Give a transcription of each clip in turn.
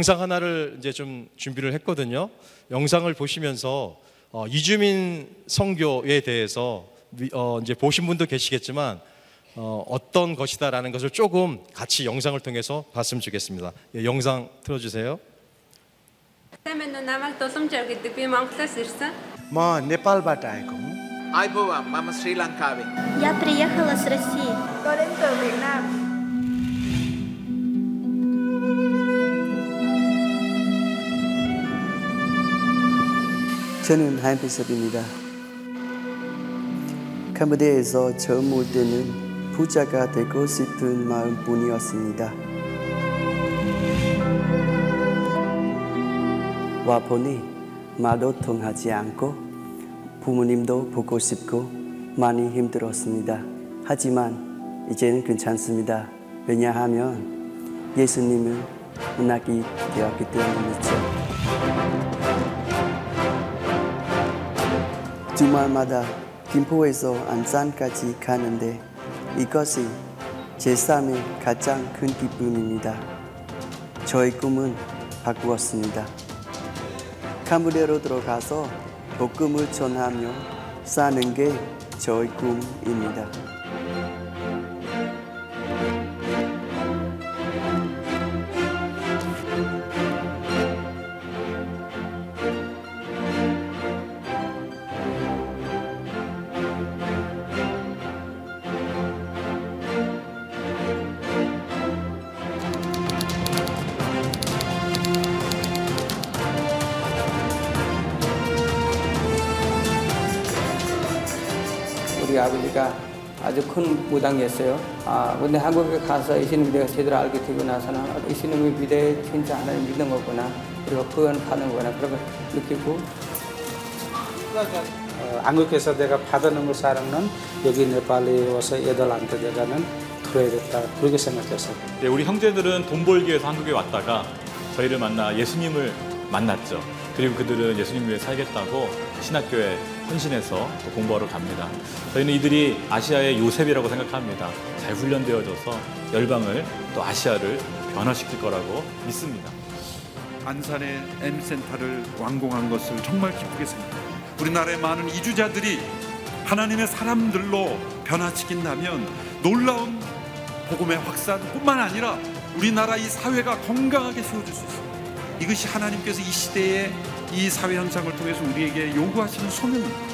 영상 하나를 이제 좀 준비를 했거든요. 영상을 보시면서 어, 이주민 선교에 대해서 어, 이제 보신 분도 계시겠지만 어, 어떤 것이다라는 것을 조금 같이 영상을 통해서 봤으면 좋겠습니다. 예, 영상 틀어주세요. منو نمل تاسم چرگی دپی مانگتا سرسا ما نپال بات آئے کو آئی بوا ماما سری لنکا بی Я приехала с России. Торонто, Вьетнам. 저는 한비섭입니다. 캄보디아에서 처음 올 때는 부자가 되고 싶은 마음뿐이었습니다. 와 보니 말도 통하지 않고 부모님도 보고 싶고 많이 힘들었습니다. 하지만 이제는 괜찮습니다. 왜냐하면 예수님을 만나게 되었기 때문이죠. 주말마다 김포에서 안산까지 가는데 이것이 제 삶의 가장 큰 기쁨입니다. 저의 꿈은 바꾸었습니다. 캄보디아로 들어가서 복음을 전하며 사는 게 저의 꿈입니다. 아주 큰 무당이었어요. 아, 근데 한국에 가서 예수님 내가 제대로 알게 되고 나서는 예수님의 미래 진짜 하나님 믿는 거구나. 그리고 구원하는 거구나. 그런 걸 느끼고 어, 한국에서 내가 받아놓은 걸 사람은 여기 네팔에 와서 애들한테 내가는 들어야겠다 그렇게 생각했어요. 네, 우리 형제들은 돈 벌기 위해서 한국에 왔다가 저희를 만나 예수님을 만났죠. 그리고 그들은 예수님 위해 살겠다고 신학교에 헌신해서 또 공부하러 갑니다. 저희는 이들이 아시아의 요셉이라고 생각합니다. 잘 훈련되어져서 열방을 또 아시아를 변화시킬 거라고 믿습니다. 안산의 M센터를 완공한 것을 정말 기쁘게 생각합니다. 우리나라의 많은 이주자들이 하나님의 사람들로 변화시킨다면 놀라운 복음의 확산뿐만 아니라 우리나라 이 사회가 건강하게 세워질 수 있습니다. 이것이 하나님께서 이 시대의 이 사회 현상을 통해서 우리에게 요구하시는 소명입니다.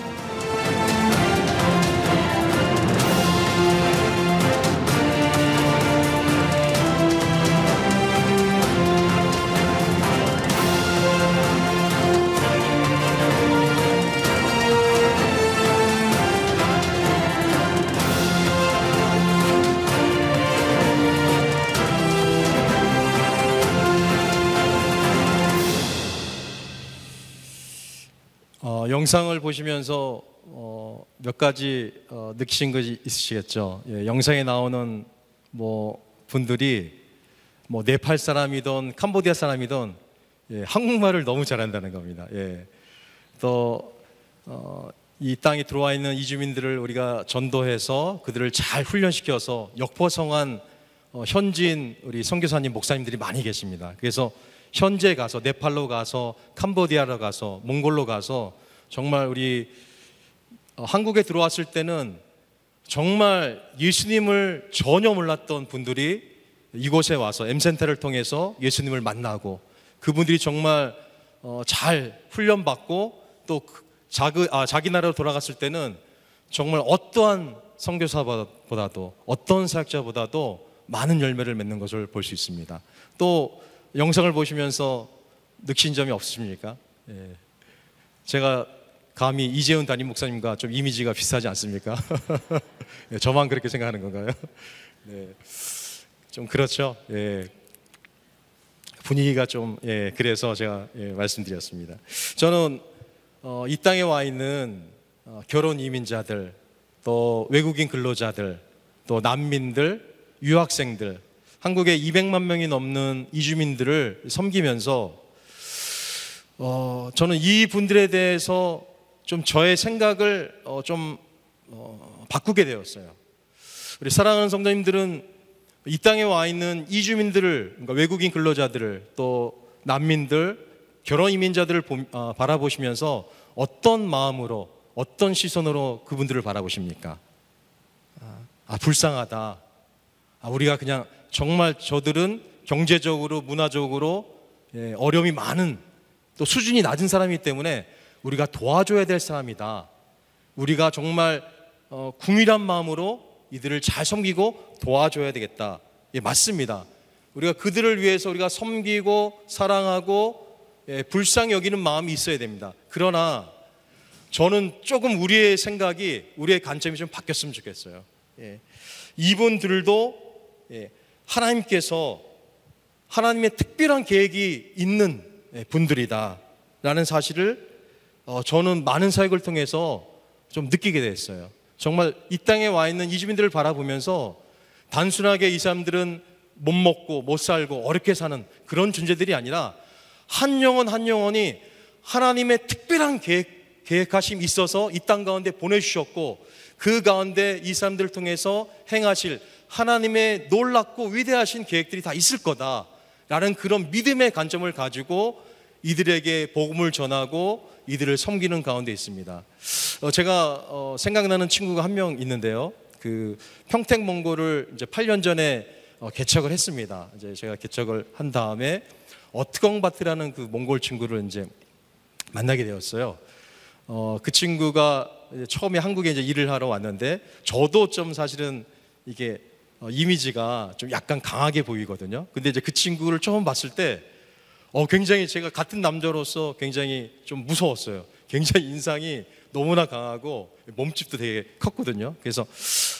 영상을 보시면서 어, 몇 가지 어, 느끼신 것이 있으시겠죠. 예, 영상에 나오는 뭐 분들이 뭐 네팔 사람이든 캄보디아 사람이든 예, 한국말을 너무 잘한다는 겁니다. 예. 또 어, 이 땅에 들어와 있는 이주민들을 우리가 전도해서 그들을 잘 훈련시켜서 역포성한 어, 현지인 우리 선교사님 목사님들이 많이 계십니다. 그래서 현재 가서 네팔로 가서 캄보디아로 가서 몽골로 가서 정말 우리 어, 한국에 들어왔을 때는 정말 예수님을 전혀 몰랐던 분들이 이곳에 와서 M센터를 통해서 예수님을 만나고 그분들이 정말 어, 잘 훈련받고 또 그- 자기, 아, 자기 나라로 돌아갔을 때는 정말 어떠한 선교사보다도 어떤 사역자보다도 많은 열매를 맺는 것을 볼 수 있습니다. 또 영상을 보시면서 느낀 점이 없으십니까? 예. 제가 감히 이재훈 담임 목사님과 좀 이미지가 비슷하지 않습니까? 예, 저만 그렇게 생각하는 건가요? 네. 좀 그렇죠. 예. 분위기가 좀 예, 그래서 제가 예, 말씀드렸습니다. 저는 어, 이 땅에 와 있는 어, 결혼 이민자들, 또 외국인 근로자들, 또 난민들, 유학생들, 한국에 200만 명이 넘는 이주민들을 섬기면서 어, 저는 이 분들에 대해서 좀 저의 생각을 어, 좀 어, 바꾸게 되었어요. 우리 사랑하는 성도님들은 이 땅에 와 있는 이주민들을, 그러니까 외국인 근로자들을 또 난민들, 결혼 이민자들을 보- 아, 바라보시면서 어떤 마음으로, 어떤 시선으로 그분들을 바라보십니까? 아, 아, 불쌍하다. 아, 우리가 그냥 정말 저들은 경제적으로, 문화적으로 예, 어려움이 많은 또 수준이 낮은 사람이기 때문에 우리가 도와줘야 될 사람이다. 우리가 정말 어, 궁일한 마음으로 이들을 잘 섬기고 도와줘야 되겠다. 예, 맞습니다. 우리가 그들을 위해서 우리가 섬기고 사랑하고 예, 불쌍히 여기는 마음이 있어야 됩니다. 그러나 저는 조금 우리의 생각이 우리의 관점이 좀 바뀌었으면 좋겠어요. 예. 이분들도 예, 하나님께서 하나님의 특별한 계획이 있는 예, 분들이다라는 사실을 어, 저는 많은 사역을 통해서 좀 느끼게 됐어요. 정말 이 땅에 와 있는 이주민들을 바라보면서 단순하게 이 사람들은 못 먹고 못 살고 어렵게 사는 그런 존재들이 아니라 한 영혼 한 영혼이 하나님의 특별한 계획, 계획하심이 있어서 이 땅 가운데 보내주셨고 그 가운데 이 사람들을 통해서 행하실 하나님의 놀랍고 위대하신 계획들이 다 있을 거다라는 그런 믿음의 관점을 가지고 이들에게 복음을 전하고 이들을 섬기는 가운데 있습니다. 어, 제가 어, 생각나는 친구가 한 명 있는데요. 그 평택 몽골을 이제 8년 전에 어, 개척을 했습니다. 이제 제가 개척을 한 다음에 어트공바트라는 그 몽골 친구를 이제 만나게 되었어요. 어, 그 친구가 처음에 한국에 이제 일을 하러 왔는데 저도 좀 사실은 이게 어, 이미지가 좀 약간 강하게 보이거든요. 근데 이제 그 친구를 처음 봤을 때 어, 굉장히 제가 같은 남자로서 굉장히 좀 무서웠어요. 굉장히 인상이 너무나 강하고 몸집도 되게 컸거든요. 그래서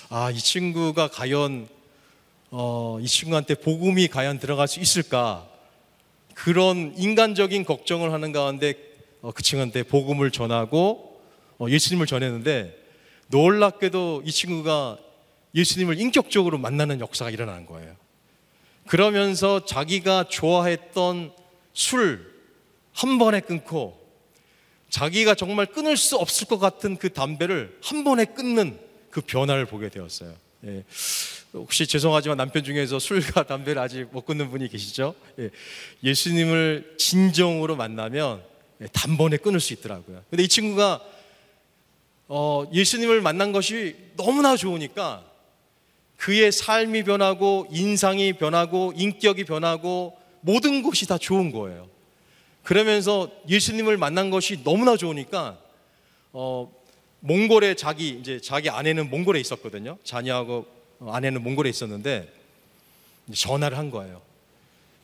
아, 이 친구가 과연 어, 이 친구한테 복음이 과연 들어갈 수 있을까? 그런 인간적인 걱정을 하는 가운데 어, 그 친구한테 복음을 전하고 어, 예수님을 전했는데 놀랍게도 이 친구가 예수님을 인격적으로 만나는 역사가 일어나는 거예요. 그러면서 자기가 좋아했던 술 한 번에 끊고 자기가 정말 끊을 수 없을 것 같은 그 담배를 한 번에 끊는 그 변화를 보게 되었어요. 예. 혹시 죄송하지만 남편 중에서 술과 담배를 아직 못 끊는 분이 계시죠? 예. 예수님을 진정으로 만나면 예, 단번에 끊을 수 있더라고요. 근데 이 친구가 어, 예수님을 만난 것이 너무나 좋으니까 그의 삶이 변하고 인상이 변하고 인격이 변하고 모든 것이 다 좋은 거예요. 그러면서 예수님을 만난 것이 너무나 좋으니까 어, 몽골에 자기 이제 자기 아내는 몽골에 있었거든요. 자녀하고 어, 아내는 몽골에 있었는데 전화를 한 거예요.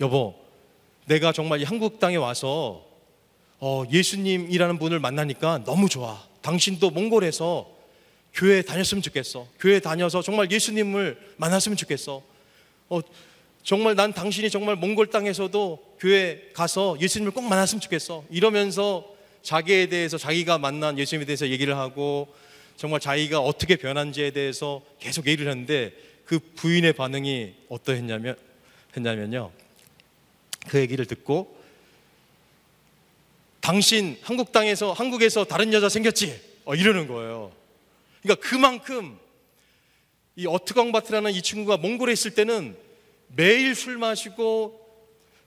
여보, 내가 정말 이 한국 땅에 와서 어, 예수님이라는 분을 만나니까 너무 좋아. 당신도 몽골에서 교회 다녔으면 좋겠어. 교회 다녀서 정말 예수님을 만났으면 좋겠어. 어, 정말 난 당신이 정말 몽골 땅에서도 교회 가서 예수님을 꼭 만났으면 좋겠어. 이러면서 자기에 대해서 자기가 만난 예수님에 대해서 얘기를 하고 정말 자기가 어떻게 변한지에 대해서 계속 얘기를 했는데 그 부인의 반응이 어떠했냐면 했냐면요. 그 얘기를 듣고 당신 한국 땅에서 한국에서 다른 여자 생겼지? 어, 이러는 거예요. 그러니까 그만큼 이 어트광바트라는 이 친구가 몽골에 있을 때는 매일 술 마시고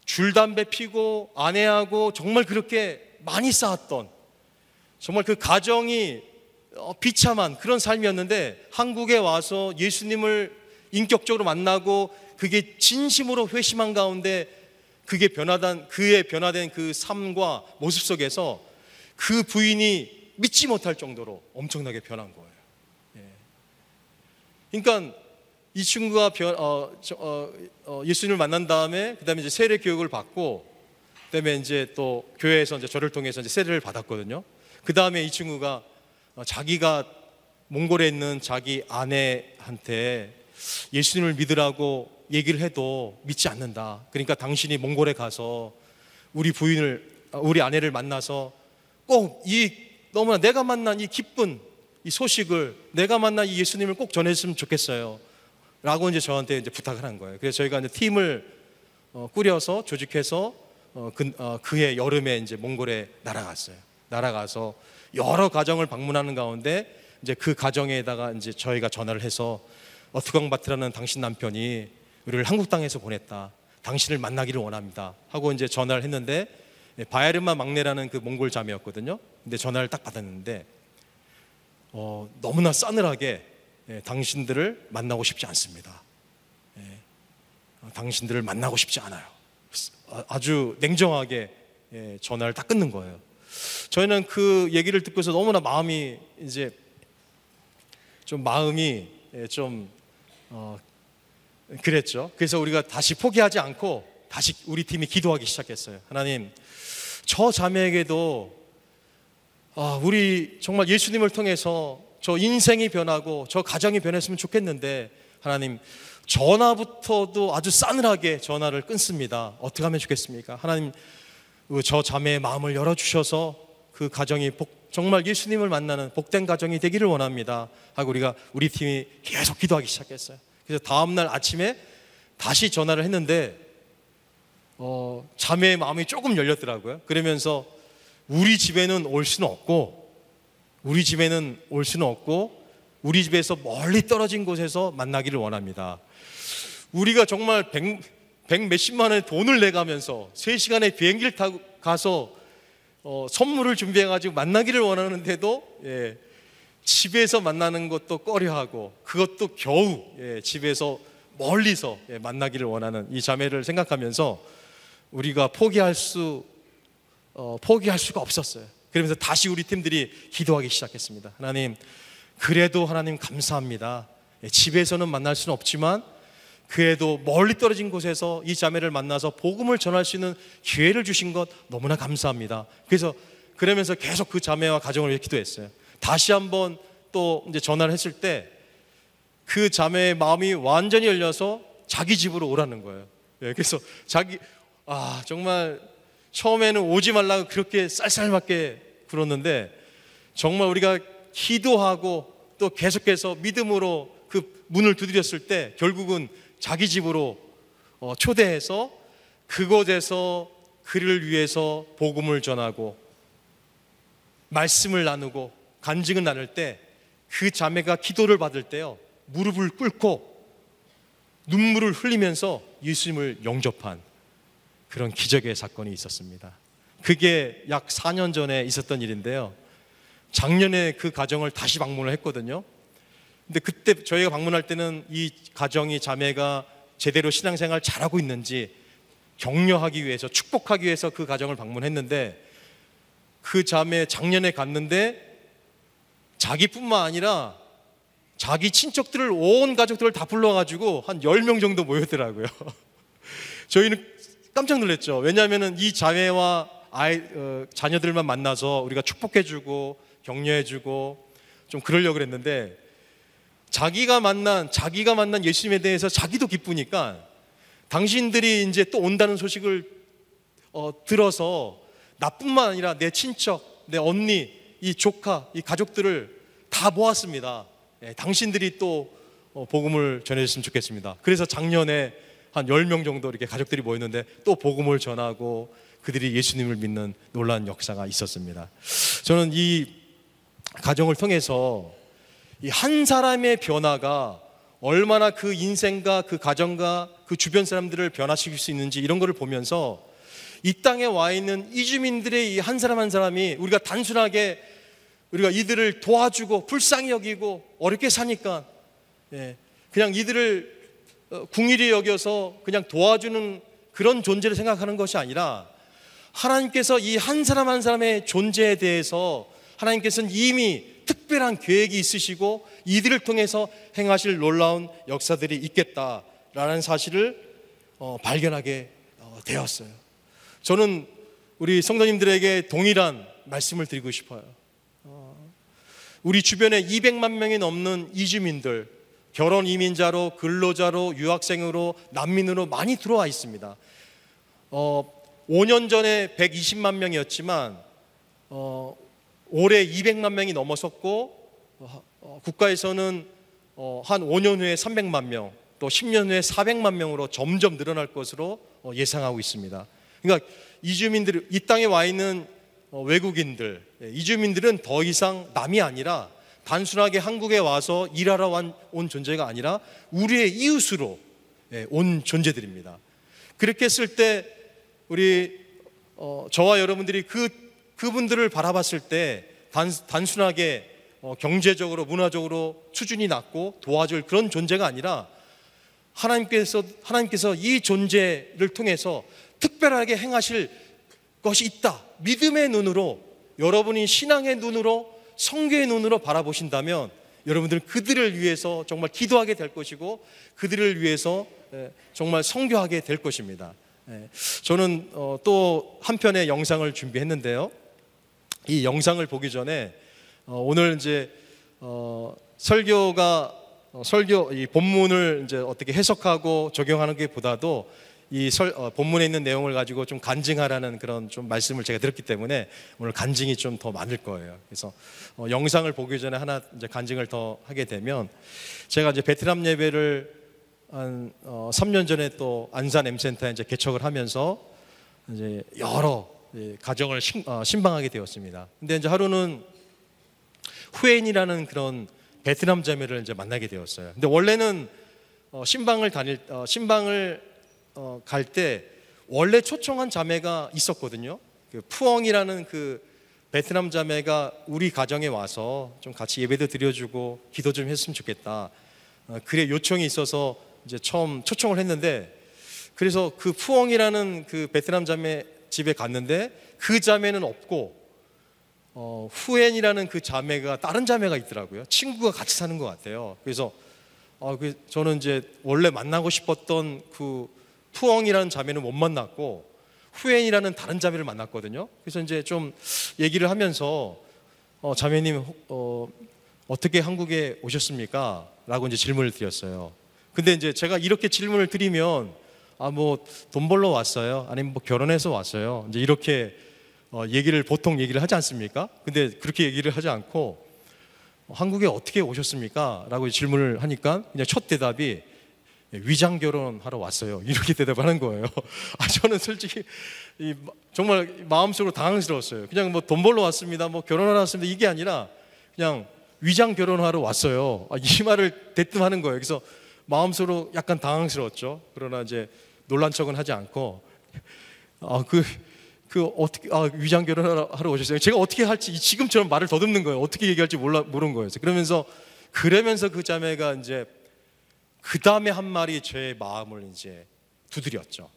줄 담배 피고 아내하고 정말 그렇게 많이 싸웠던 정말 그 가정이 어, 비참한 그런 삶이었는데 한국에 와서 예수님을 인격적으로 만나고 그게 진심으로 회심한 가운데 그게 변화된 그의 변화된 그 삶과 모습 속에서 그 부인이 믿지 못할 정도로 엄청나게 변한 거예요. 예. 그러니까 이 친구가 변, 어, 저, 어, 어, 예수님을 만난 다음에 그다음에 이제 세례 교육을 받고 그다음에 이제 또 교회에서 이제 저를 통해서 이제 세례를 받았거든요. 그 다음에 이 친구가 어, 자기가 몽골에 있는 자기 아내한테 예수님을 믿으라고 얘기를 해도 믿지 않는다. 그러니까 당신이 몽골에 가서 우리 부인을 어, 우리 아내를 만나서 꼭 이 너무나 내가 만난 이 기쁜 이 소식을 내가 만난 이 예수님을 꼭 전했으면 좋겠어요. 라고 이제 저한테 이제 부탁을 한 거예요. 그래서 저희가 이제 팀을 어, 꾸려서 조직해서 어, 그, 어, 그해 여름에 이제 몽골에 날아갔어요. 날아가서 여러 가정을 방문하는 가운데 이제 그 가정에다가 이제 저희가 전화를 해서 어트광 바트라는 당신 남편이 우리를 한국 땅에서 보냈다. 당신을 만나기를 원합니다. 하고 이제 전화를 했는데 예, 바야르마 막내라는 그 몽골 자매였거든요. 근데 전화를 딱 받았는데 어, 너무나 싸늘하게 예, 당신들을 만나고 싶지 않습니다. 예, 어, 당신들을 만나고 싶지 않아요. 아- 아주 냉정하게 예, 전화를 딱 끊는 거예요. 저희는 그 얘기를 듣고서 너무나 마음이 이제 좀 마음이 예, 좀 어, 그랬죠. 그래서 우리가 다시 포기하지 않고 다시 우리 팀이 기도하기 시작했어요. 하나님, 저 자매에게도 아, 우리 정말 예수님을 통해서 저 인생이 변하고 저 가정이 변했으면 좋겠는데 하나님 전화부터도 아주 싸늘하게 전화를 끊습니다. 어떻게 하면 좋겠습니까? 하나님 그저 자매의 마음을 열어 주셔서 그 가정이 복, 정말 예수님을 만나는 복된 가정이 되기를 원합니다. 하고 우리가 우리 팀이 계속 기도하기 시작했어요. 그래서 다음 날 아침에 다시 전화를 했는데 어, 자매의 마음이 조금 열렸더라고요. 그러면서 우리 집에는 올 수는 없고 우리 집에는 올 수는 없고 우리 집에서 멀리 떨어진 곳에서 만나기를 원합니다. 우리가 정말 백, 백 몇십만 원의 돈을 내가면서 세 시간의 비행기를 타고 가서 어, 선물을 준비해가지고 만나기를 원하는데도 예, 집에서 만나는 것도 꺼려하고 그것도 겨우 예, 집에서 멀리서 예, 만나기를 원하는 이 자매를 생각하면서 우리가 포기할 수 어, 포기할 수가 없었어요. 그러면서 다시 우리 팀들이 기도하기 시작했습니다. 하나님, 그래도 하나님 감사합니다. 예, 집에서는 만날 수는 없지만 그래도 멀리 떨어진 곳에서 이 자매를 만나서 복음을 전할 수 있는 기회를 주신 것 너무나 감사합니다. 그래서 그러면서 계속 그 자매와 가정을 위해 기도했어요. 다시 한번 또 이제 전화를 했을 때 그 자매의 마음이 완전히 열려서 자기 집으로 오라는 거예요. 예, 그래서 자기 아 정말 처음에는 오지 말라고 그렇게 쌀쌀맞게 굴었는데 정말 우리가 기도하고 또 계속해서 믿음으로 그 문을 두드렸을 때 결국은 자기 집으로 어, 초대해서 그곳에서 그를 위해서 복음을 전하고 말씀을 나누고 간증을 나눌 때 그 자매가 기도를 받을 때요 무릎을 꿇고 눈물을 흘리면서 예수님을 영접한 그런 기적의 사건이 있었습니다. 그게 약 4년 전에 있었던 일인데요. 작년에 그 가정을 다시 방문을 했거든요. 근데 그때 저희가 방문할 때는 이 가정이 자매가 제대로 신앙생활 잘하고 있는지 격려하기 위해서 축복하기 위해서 그 가정을 방문했는데 그 자매 작년에 갔는데 자기뿐만 아니라 자기 친척들을 온 가족들을 다 불러가지고 한 10명 정도 모였더라고요. 저희는 깜짝 놀랐죠. 왜냐하면 이 자매와 아이, 어, 자녀들만 만나서 우리가 축복해주고 격려해주고 좀 그러려고 그랬는데 자기가 만난 자기가 만난 예수님에 대해서 자기도 기쁘니까 당신들이 이제 또 온다는 소식을 어, 들어서 나뿐만 아니라 내 친척, 내 언니, 이 조카, 이 가족들을 다 모았습니다. 예, 당신들이 또 어, 복음을 전해줬으면 좋겠습니다. 그래서 작년에 한 10명 정도 이렇게 가족들이 모였는데 또 복음을 전하고 그들이 예수님을 믿는 놀라운 역사가 있었습니다. 저는 이 가정을 통해서 이 한 사람의 변화가 얼마나 그 인생과 그 가정과 그 주변 사람들을 변화시킬 수 있는지 이런 거를 보면서 이 땅에 와 있는 이주민들의 이 한 사람 한 사람이 우리가 단순하게 우리가 이들을 도와주고 불쌍히 여기고 어렵게 사니까 예, 그냥 이들을 어, 궁일이 여겨서 그냥 도와주는 그런 존재를 생각하는 것이 아니라 하나님께서 이 한 사람 한 사람의 존재에 대해서 하나님께서는 이미 특별한 계획이 있으시고 이들을 통해서 행하실 놀라운 역사들이 있겠다라는 사실을 어, 발견하게 어, 되었어요. 저는 우리 성도님들에게 동일한 말씀을 드리고 싶어요. 어, 우리 주변에 200만 명이 넘는 이주민들, 결혼 이민자로, 근로자로, 유학생으로, 난민으로 많이 들어와 있습니다. 어, 5년 전에 120만 명이었지만 어, 올해 200만 명이 넘어섰고 어, 어, 국가에서는 어, 한 5년 후에 300만 명, 또 10년 후에 400만 명으로 점점 늘어날 것으로 어, 예상하고 있습니다. 그러니까 이주민들 이 땅에 와 있는 어, 외국인들, 예, 이주민들은 더 이상 남이 아니라 단순하게 한국에 와서 일하러 온- 온 존재가 아니라 우리의 이웃으로 예, 온 존재들입니다. 그렇게 했을 때 우리 어, 저와 여러분들이 그 그분들을 바라봤을 때 단, 단순하게 어, 경제적으로 문화적으로 수준이 낮고 도와줄 그런 존재가 아니라 하나님께서 하나님께서 이 존재를 통해서 특별하게 행하실 것이 있다. 믿음의 눈으로 여러분이 신앙의 눈으로 성교의 눈으로 바라보신다면 여러분들은 그들을 위해서 정말 기도하게 될 것이고 그들을 위해서 예, 정말 성교하게 될 것입니다. 예, 저는 어, 또 한편의 영상을 준비했는데요. 이 영상을 보기 전에 어, 오늘 이제 어, 설교가 설교 이 본문을 이제 어떻게 해석하고 적용하는 게 보다도 이 설, 어, 본문에 있는 내용을 가지고 좀 간증하라는 그런 좀 말씀을 제가 들었기 때문에 오늘 간증이 좀 더 많을 거예요. 그래서 어, 영상을 보기 전에 하나 이제 간증을 더 하게 되면 제가 이제 베트남 예배를 한 어, 3년 전에 또 안산 M센터에 이제 개척을 하면서 이제 여러 예, 가정을 신, 어, 신방하게 되었습니다. 근데 이제 하루는 후엔이라는 그런 베트남 자매를 이제 만나게 되었어요. 근데 원래는 어, 신방을 다닐 어, 신방을 어, 갈 때 원래 초청한 자매가 있었거든요. 그 푸엉이라는 그 베트남 자매가 우리 가정에 와서 좀 같이 예배도 드려주고 기도 좀 했으면 좋겠다. 어, 그래 요청이 있어서 이제 처음 초청을 했는데 그래서 그 푸엉이라는 그 베트남 자매 집에 갔는데 그 자매는 없고 어, 후엔이라는 그 자매가 다른 자매가 있더라고요. 친구가 같이 사는 것 같아요. 그래서 어, 그 저는 이제 원래 만나고 싶었던 그 푸엉이라는 자매는 못 만났고 후엔이라는 다른 자매를 만났거든요. 그래서 이제 좀 얘기를 하면서 어, 자매님 어, 어떻게 한국에 오셨습니까? 라고 이제 질문을 드렸어요. 근데 이제 제가 이렇게 질문을 드리면 아 뭐 돈 벌러 왔어요. 아니면 뭐 결혼해서 왔어요. 이제 이렇게 어, 얘기를 보통 얘기를 하지 않습니까? 근데 그렇게 얘기를 하지 않고 어, 한국에 어떻게 오셨습니까? 라고 질문을 하니까 그냥 첫 대답이 위장 결혼하러 왔어요. 이렇게 대답하는 거예요. 아, 저는 솔직히 이, 정말 마음속으로 당황스러웠어요. 그냥 뭐 돈 벌러 왔습니다. 뭐 결혼하러 왔습니다. 이게 아니라 그냥 위장 결혼하러 왔어요. 아, 이 말을 대뜸 하는 거예요. 그래서 마음속으로 약간 당황스러웠죠. 그러나 이제 놀란 척은 하지 않고 아, 그, 그 어떻게 아, 위장 결혼하러 오셨어요? 제가 어떻게 할지 지금처럼 말을 더듬는 거예요. 어떻게 얘기할지 몰라 모르는 거예요. 그러면서 그러면서 그 자매가 이제 그 다음에 한 말이 제 마음을 이제 두드렸죠.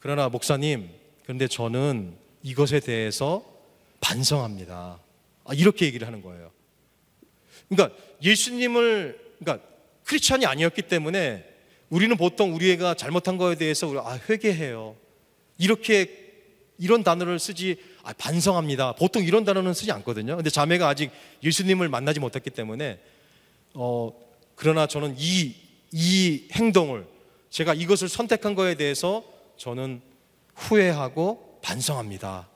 그러나 목사님, 그런데 저는 이것에 대해서 반성합니다. 아, 이렇게 얘기를 하는 거예요. 그러니까 예수님을 그러니까 크리스찬이 아니었기 때문에 우리는 보통 우리 애가 잘못한 거에 대해서 우리 아 회개해요. 이렇게 이런 단어를 쓰지 아, 반성합니다. 보통 이런 단어는 쓰지 않거든요. 근데 자매가 아직 예수님을 만나지 못했기 때문에 어 그러나 저는 이 이 행동을 제가 이것을 선택한 거에 대해서 저는 후회하고 반성합니다.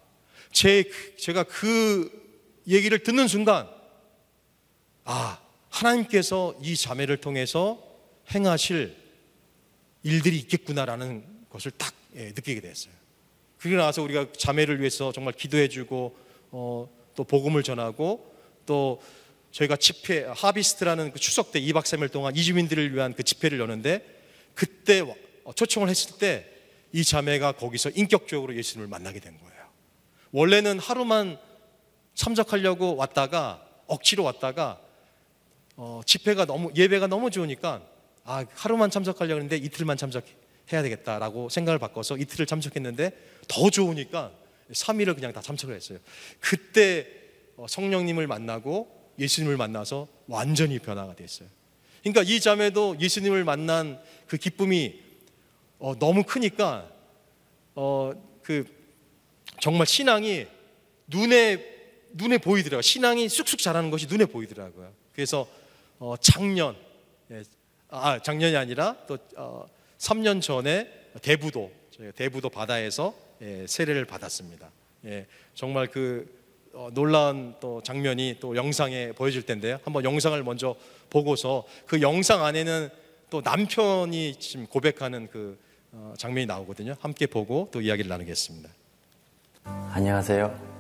제 제가 그 얘기를 듣는 순간 아 하나님께서 이 자매를 통해서 행하실 일들이 있겠구나라는 것을 딱 예, 느끼게 됐어요. 그리고 나서 우리가 자매를 위해서 정말 기도해주고 어, 또 복음을 전하고 또 저희가 집회 하비스트라는 그 추석 때 2박 3일 동안 이주민들을 위한 그 집회를 여는데 그때 초청을 했을 때 이 자매가 거기서 인격적으로 예수님을 만나게 된 거예요. 원래는 하루만 참석하려고 왔다가 억지로 왔다가 어, 집회가 너무 예배가 너무 좋으니까 아 하루만 참석하려고 했는데 이틀만 참석해야 되겠다라고 생각을 바꿔서 이틀을 참석했는데 더 좋으니까 3일을 그냥 다 참석을 했어요. 그때 어, 성령님을 만나고 예수님을 만나서 완전히 변화가 됐어요. 그러니까 이 자매도 예수님을 만난 그 기쁨이 어, 너무 크니까 어, 그 정말 신앙이 눈에 눈에 보이더라고요. 신앙이 쑥쑥 자라는 것이 눈에 보이더라고요. 그래서 어, 작년 예, 아 작년이 아니라 또 어, 3년 전에 대부도 대부도 바다에서 예, 세례를 받았습니다. 예, 정말 그 어, 놀라운 또 장면이 또 영상에 보여질 텐데요. 한번 영상을 먼저 보고서 그 영상 안에는 또 남편이 지금 고백하는 그 어, 장면이 나오거든요. 함께 보고 또 이야기를 나누겠습니다. 안녕하세요.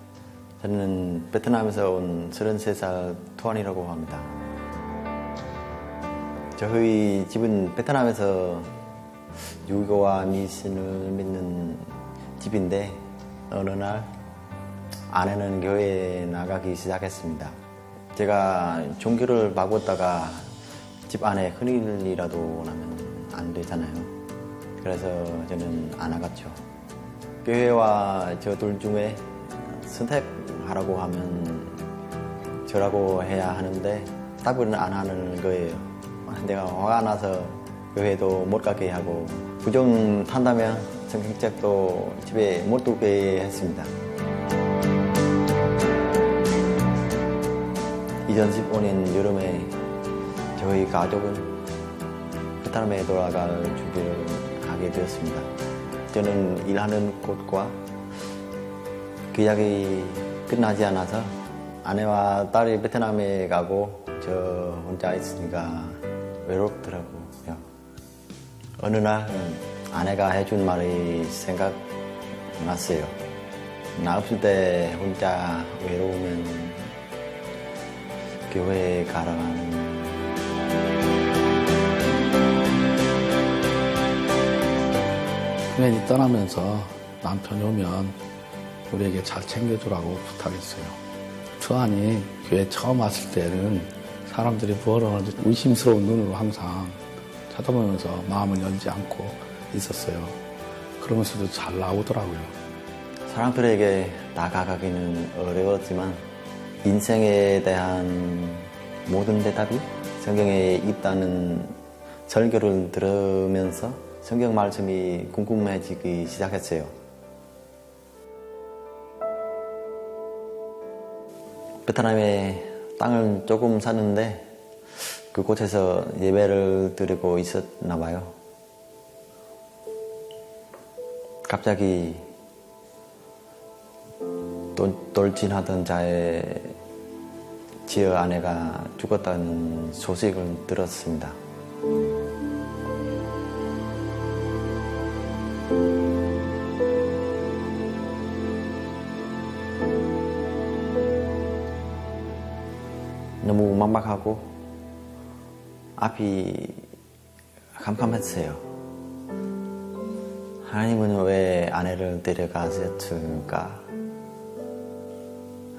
저는 베트남에서 온 33살 투안이라고 합니다. 저희 집은 베트남에서 유교와 미신을 믿는 집인데 어느 날 아내는 교회에 나가기 시작했습니다. 제가 종교를 바꿨다가 집 안에 큰일이라도 나면 안 되잖아요. 그래서 저는 안 나갔죠. 교회와 저 둘 중에 선택하라고 하면 저라고 해야 하는데 답은 안 하는 거예요. 내가 화가 나서 교회도 못 가게 하고 부정 탄다면 성경책도 집에 못 두게 했습니다. 2015년 여름에 저희 가족은 베트남에 돌아갈 준비를 하게 되었습니다. 저는 일하는 곳과 계약이 끝나지 않아서 아내와 딸이 베트남에 가고 저 혼자 있으니까 외롭더라고요. 어느 날 아내가 해준 말이 생각났어요. 나 없을 때 혼자 외로우면 교회에 가라는 부인이 떠나면서 남편이 오면 우리에게 잘 챙겨주라고 부탁했어요. 주한이 교회 처음 왔을 때는 사람들이 하는지 의심스러운 눈으로 항상 쳐다보면서 마음을 열지 않고 있었어요. 그러면서도 잘 나오더라고요. 사람들에게 다가가기는 어려웠지만 인생에 대한 모든 대답이 성경에 있다는 설교를 들으면서 성경 말씀이 궁금해지기 시작했어요. 베트남에 땅을 조금 샀는데 그곳에서 예배를 드리고 있었나 봐요. 갑자기 돌, 돌진하던 자의 지어 아내가 죽었다는 소식을 들었습니다. 앞이 캄캄했어요. 하나님은 왜 아내를 데려가셨을까?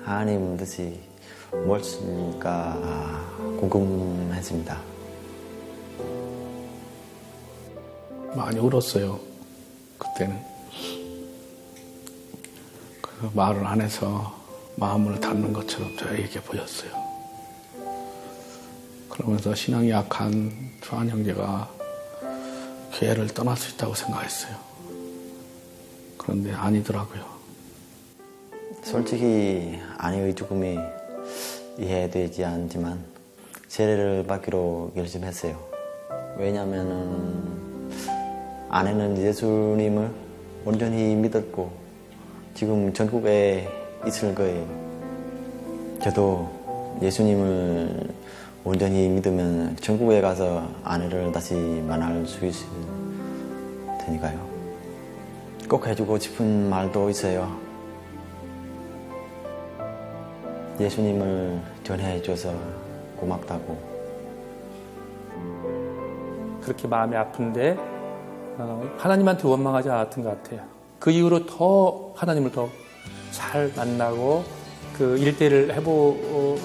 하나님 뜻이 무엇일까 궁금했습니다. 많이 울었어요. 그때는. 그 말을 안 해서 마음을 닫는 것처럼 저에게 보였어요. 그러면서 신앙이 약한 주한 형제가 교회를 떠날 수 있다고 생각했어요. 그런데 아니더라고요. 솔직히 아내의 죽음이 이해되지 않지만 세례를 받기로 결심했어요. 왜냐하면 아내는 예수님을 온전히 믿었고 지금 전국에 있을 거예요. 저도 예수님을 온전히 믿으면 전국에 가서 아내를 다시 만날 수 있을 테니까요. 꼭 해주고 싶은 말도 있어요. 예수님을 전해줘서 고맙다고. 그렇게 마음이 아픈데 어, 하나님한테 원망하지 않았던 것 같아요. 그 이후로 더 하나님을 더 잘 만나고 그 일대를 해보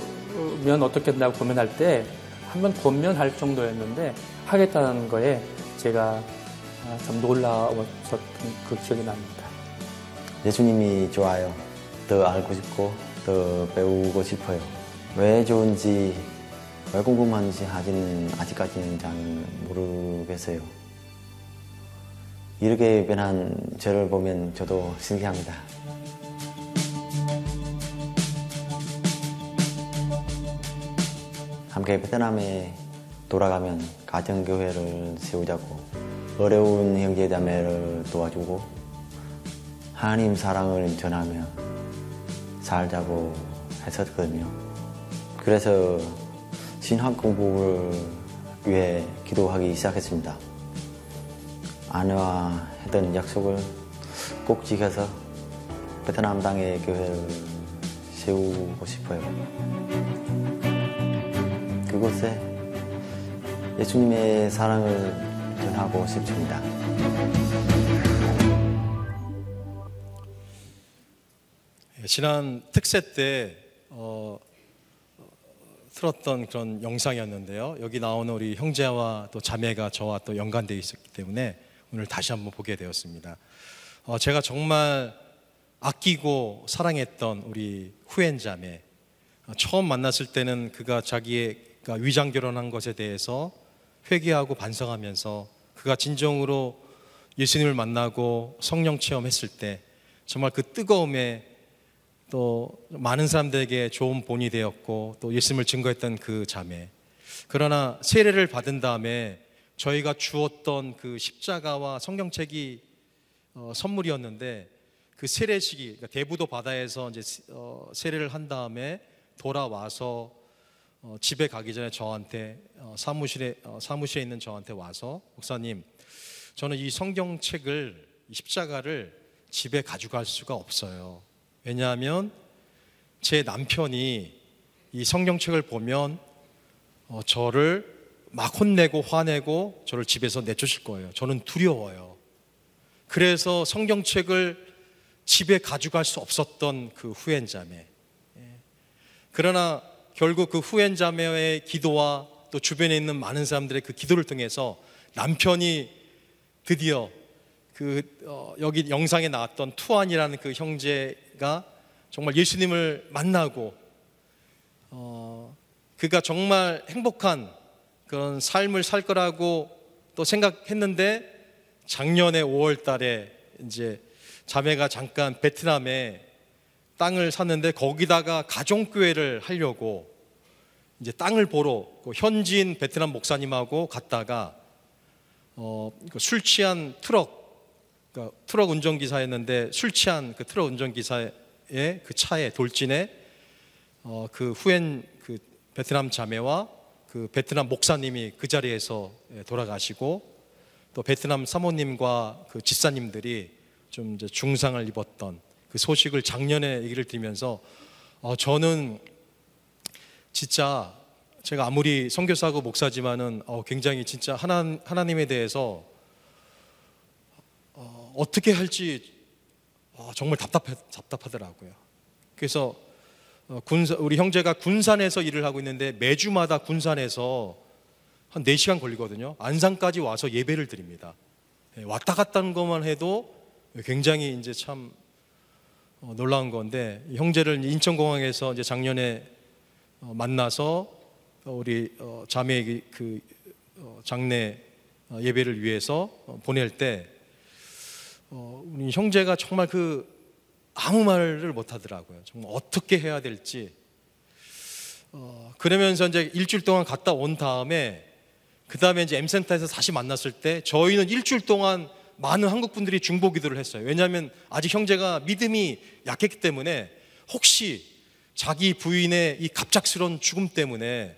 면 어떻겠다고 고민할 때 한번 권면할 정도였는데 하겠다는 거에 제가 좀 놀라웠었던 그 기억이 납니다. 예수님이 좋아요. 더 알고 싶고 더 배우고 싶어요. 왜 좋은지 왜 궁금한지 하지는 아직까지는 잘 모르겠어요. 이렇게 변한 저를 보면 저도 신기합니다. 함께 베트남에 돌아가면 가정교회를 세우자고 어려운 형제자매를 도와주고 하나님 사랑을 전하며 살자고 했었거든요. 그래서 신학 공부를 위해 기도하기 시작했습니다. 아내와 했던 약속을 꼭 지켜서 베트남 땅의 교회를 세우고 싶어요. 그곳에 예수님의 사랑을 전하고 싶습니다. 예, 지난 특세 때 어, 어, 틀었던 그런 영상이었는데요. 여기 나오는 우리 형제와 또 자매가 저와 또 연관되어 있었기 때문에 오늘 다시 한번 보게 되었습니다. 어, 제가 정말 아끼고 사랑했던 우리 후엔 자매. 어, 처음 만났을 때는 그가 자기 가 위장 결혼한 것에 대해서 회개하고 반성하면서 그가 진정으로 예수님을 만나고 성령 체험했을 때 정말 그 뜨거움에 또 많은 사람들에게 좋은 본이 되었고 또 예수님을 증거했던 그 자매. 그러나 세례를 받은 다음에 저희가 주었던 그 십자가와 성경책이 어, 선물이었는데 그 세례식이 그러니까 대부도 바다에서 이제 어, 세례를 한 다음에 돌아와서 어, 집에 가기 전에 저한테 어, 사무실에 어, 사무실에 있는 저한테 와서 목사님 저는 이 성경책을 이 십자가를 집에 가져갈 수가 없어요. 왜냐하면 제 남편이 이 성경책을 보면 어, 저를 막 혼내고 화내고 저를 집에서 내쫓을 거예요. 저는 두려워요. 그래서 성경책을 집에 가져갈 수 없었던 그 후엔 자매. 예. 그러나 결국 그 후엔 자매의 기도와 또 주변에 있는 많은 사람들의 그 기도를 통해서 남편이 드디어 그 어, 여기 영상에 나왔던 투안이라는 그 형제가 정말 예수님을 만나고 어, 그가 정말 행복한 그런 삶을 살 거라고 또 생각했는데 작년에 5월 달에 이제 자매가 잠깐 베트남에 땅을 샀는데 거기다가 가정교회를 하려고 이제 땅을 보러 그 현지인 베트남 목사님하고 갔다가 어, 그술 취한 트럭, 그러니까 트럭 운전기사였는데 술 취한 그 트럭 운전기사의 그 차에 돌진해 어, 그 후엔 그 베트남 자매와 그 베트남 목사님이 그 자리에서 예, 돌아가시고 또 베트남 사모님과 그 집사님들이 좀 중상을 입었던 그 소식을 작년에 얘기를 들으면서 어, 저는 진짜 제가 아무리 선교사고 목사지만은 어, 굉장히 진짜 하나, 하나님에 대해서 어, 어떻게 할지 어, 정말 답답해, 답답하더라고요. 그래서 어, 군사, 우리 형제가 군산에서 일을 하고 있는데 매주마다 군산에서 한 4시간 걸리거든요. 안산까지 와서 예배를 드립니다. 예, 왔다 갔다 하는 것만 해도 굉장히 이제 참 어, 놀라운 건데 형제를 인천공항에서 이제 작년에 어, 만나서 우리 어, 자매의 그 어, 장례 어, 예배를 위해서 어, 보낼 때 어, 우리 형제가 정말 그 아무 말을 못 하더라고요. 정말 어떻게 해야 될지. 어, 그러면서 이제 일주일 동안 갔다 온 다음에 그 다음에 이제 M센터에서 다시 만났을 때 저희는 일주일 동안 많은 한국 분들이 중보 기도를 했어요. 왜냐하면 아직 형제가 믿음이 약했기 때문에 혹시 자기 부인의 이 갑작스러운 죽음 때문에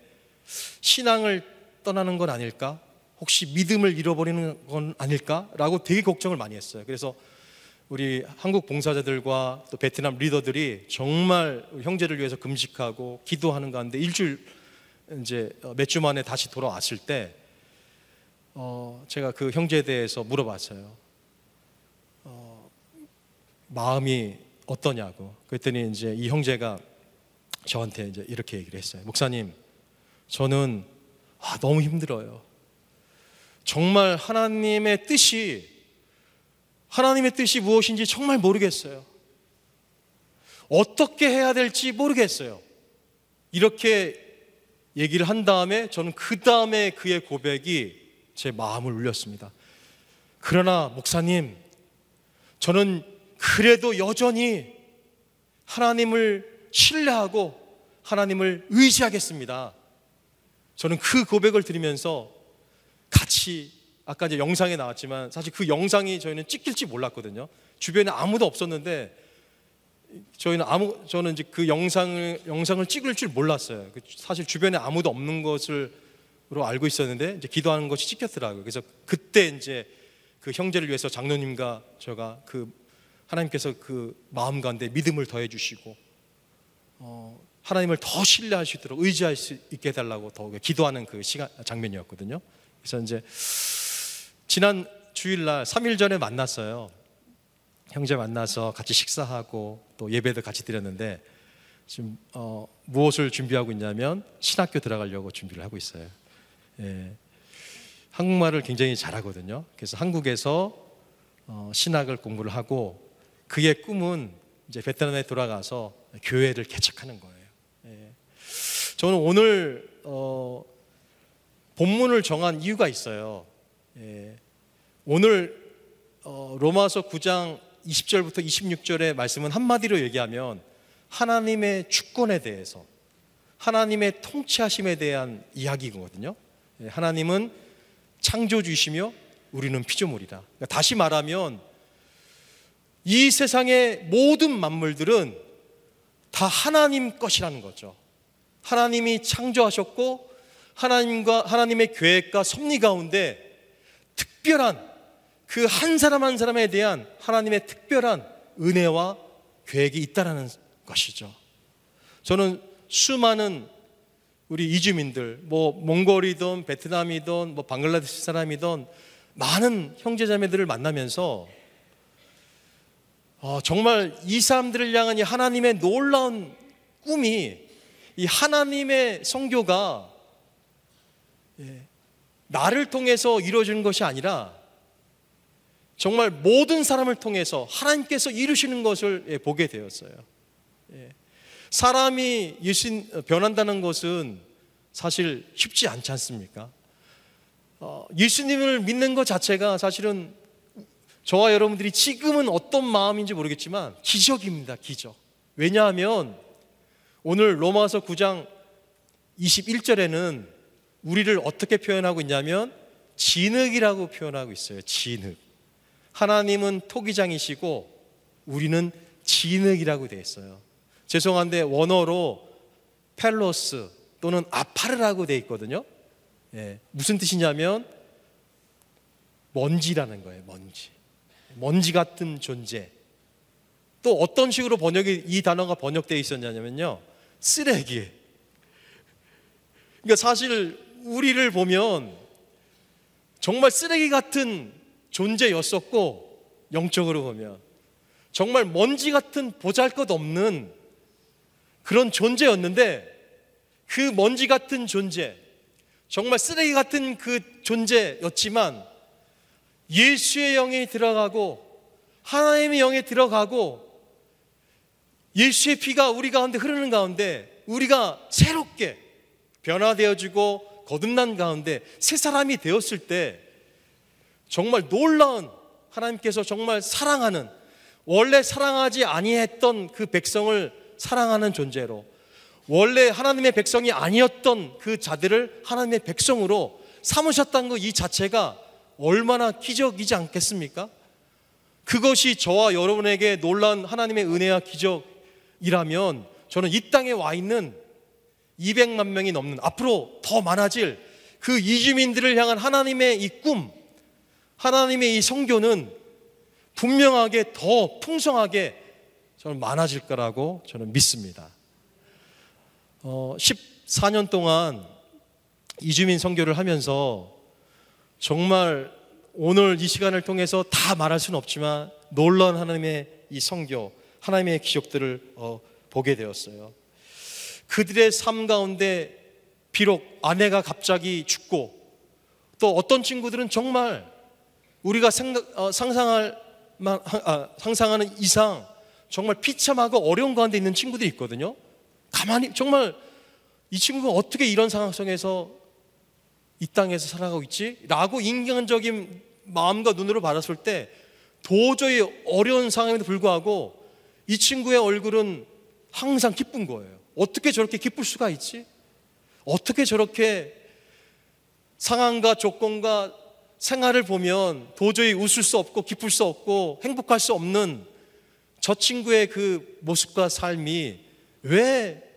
신앙을 떠나는 건 아닐까? 혹시 믿음을 잃어버리는 건 아닐까?라고 되게 걱정을 많이 했어요. 그래서 우리 한국 봉사자들과 또 베트남 리더들이 정말 형제를 위해서 금식하고 기도하는 가운데 일주일 이제 몇 주 만에 다시 돌아왔을 때 어, 제가 그 형제에 대해서 물어봤어요. 어, 마음이 어떠냐고. 그랬더니 이제 이 형제가 저한테 이제 이렇게 얘기를 했어요. 목사님, 저는 아, 너무 힘들어요. 정말 하나님의 뜻이 하나님의 뜻이 무엇인지 정말 모르겠어요. 어떻게 해야 될지 모르겠어요. 이렇게 얘기를 한 다음에 저는 그 다음에 그의 고백이 제 마음을 울렸습니다. 그러나 목사님, 저는 그래도 여전히 하나님을 신뢰하고 하나님을 의지하겠습니다. 저는 그 고백을 드리면서 같이 아까 이제 영상에 나왔지만 사실 그 영상이 저희는 찍힐지 몰랐거든요. 주변에 아무도 없었는데 저희는 아무 저는 이제 그 영상을 영상을 찍을 줄 몰랐어요. 그 사실 주변에 아무도 없는 것을 로 알고 있었는데 이제 기도하는 것이 찍혔더라고요. 그래서 그때 이제 그 형제를 위해서 장로님과 제가 그 하나님께서 그 마음 가운데 믿음을 더해 주시고 어, 하나님을 더 있도록 의지할 수 있게 해달라고 더 기도하는 그 시간 장면이었거든요. 그래서 이제 지난 주일날 3일 전에 만났어요. 형제 만나서 같이 식사하고 또 예배도 같이 드렸는데 지금 어, 무엇을 준비하고 있냐면 신학교 들어가려고 준비를 하고 있어요. 예. 한국말을 굉장히 잘하거든요. 그래서 한국에서 어, 신학을 공부를 하고 그의 꿈은 이제 베트남에 돌아가서 교회를 개척하는 거예요. 예. 저는 오늘 어, 본문을 정한 이유가 있어요. 예. 오늘 어, 로마서 9장 20절부터 26절의 말씀은 한마디로 얘기하면 하나님의 주권에 대해서 하나님의 통치하심에 대한 이야기거든요. 예, 하나님은 창조주이시며 우리는 피조물이다. 그러니까 다시 말하면 이 세상의 모든 만물들은 다 하나님 것이라는 거죠. 하나님이 창조하셨고 하나님과 하나님의 계획과 섭리 가운데 특별한 그 한 사람 한 사람에 대한 하나님의 특별한 은혜와 계획이 있다라는 것이죠. 저는 수많은 우리 이주민들, 뭐 몽골이든 베트남이든 뭐 방글라데시 사람이든 많은 형제자매들을 만나면서 어, 정말 이 사람들을 향한 이 하나님의 놀라운 꿈이 이 하나님의 성교가 예, 나를 통해서 이루어지는 것이 아니라 정말 모든 사람을 통해서 하나님께서 이루시는 것을 예, 보게 되었어요. 예. 사람이 예수 변한다는 것은 사실 쉽지 않지 않습니까? 어, 예수님을 믿는 것 자체가 사실은 저와 여러분들이 지금은 어떤 마음인지 모르겠지만 기적입니다, 기적. 왜냐하면 오늘 로마서 9장 21절에는 우리를 어떻게 표현하고 있냐면 진흙이라고 표현하고 있어요. 진흙. 하나님은 토기장이시고 우리는 진흙이라고 되어 있어요. 죄송한데 원어로 펠로스 또는 아파르라고 되어 있거든요. 예, 무슨 뜻이냐면 먼지라는 거예요. 먼지. 먼지 같은 존재. 또 어떤 식으로 번역이 이 단어가 번역되어 있었냐면요. 쓰레기. 그러니까 사실 우리를 보면 정말 쓰레기 같은 존재였었고 영적으로 보면 정말 먼지 같은 보잘것 없는 그런 존재였는데 그 먼지 같은 존재 정말 쓰레기 같은 그 존재였지만 예수의 영이 들어가고 하나님의 영이 들어가고 예수의 피가 우리 가운데 흐르는 가운데 우리가 새롭게 변화되어지고 거듭난 가운데 새 사람이 되었을 때 정말 놀라운 하나님께서 정말 사랑하는 원래 사랑하지 아니했던 그 백성을 사랑하는 존재로 원래 하나님의 백성이 아니었던 그 자들을 하나님의 백성으로 삼으셨다는 것 이 자체가 얼마나 기적이지 않겠습니까? 그것이 저와 여러분에게 놀라운 하나님의 은혜와 기적이라면 저는 이 땅에 와 있는 200만 명이 넘는 앞으로 더 많아질 그 이주민들을 향한 하나님의 이 꿈, 하나님의 이 성교는 분명하게 더 풍성하게 저는 많아질 거라고 저는 믿습니다. 어, 14년 동안 이주민 성교를 하면서 정말 오늘 이 시간을 통해서 다 말할 수는 없지만 놀라운 하나님의 이 성교, 하나님의 기적들을 어, 보게 되었어요. 그들의 삶 가운데 비록 아내가 갑자기 죽고 또 어떤 친구들은 정말 우리가 생각, 어, 상상할 만, 아, 상상하는 이상 정말 비참하고 어려운 가운데 있는 친구들이 있거든요. 가만히 정말 이 친구가 어떻게 이런 상황 속에서 이 땅에서 살아가고 있지? 라고 인간적인 마음과 눈으로 받았을 때 도저히 어려운 상황에도 불구하고 이 친구의 얼굴은 항상 기쁜 거예요. 어떻게 저렇게 기쁠 수가 있지? 어떻게 저렇게 상황과 조건과 생활을 보면 도저히 웃을 수 없고 기쁠 수 없고 행복할 수 없는 저 친구의 그 모습과 삶이 왜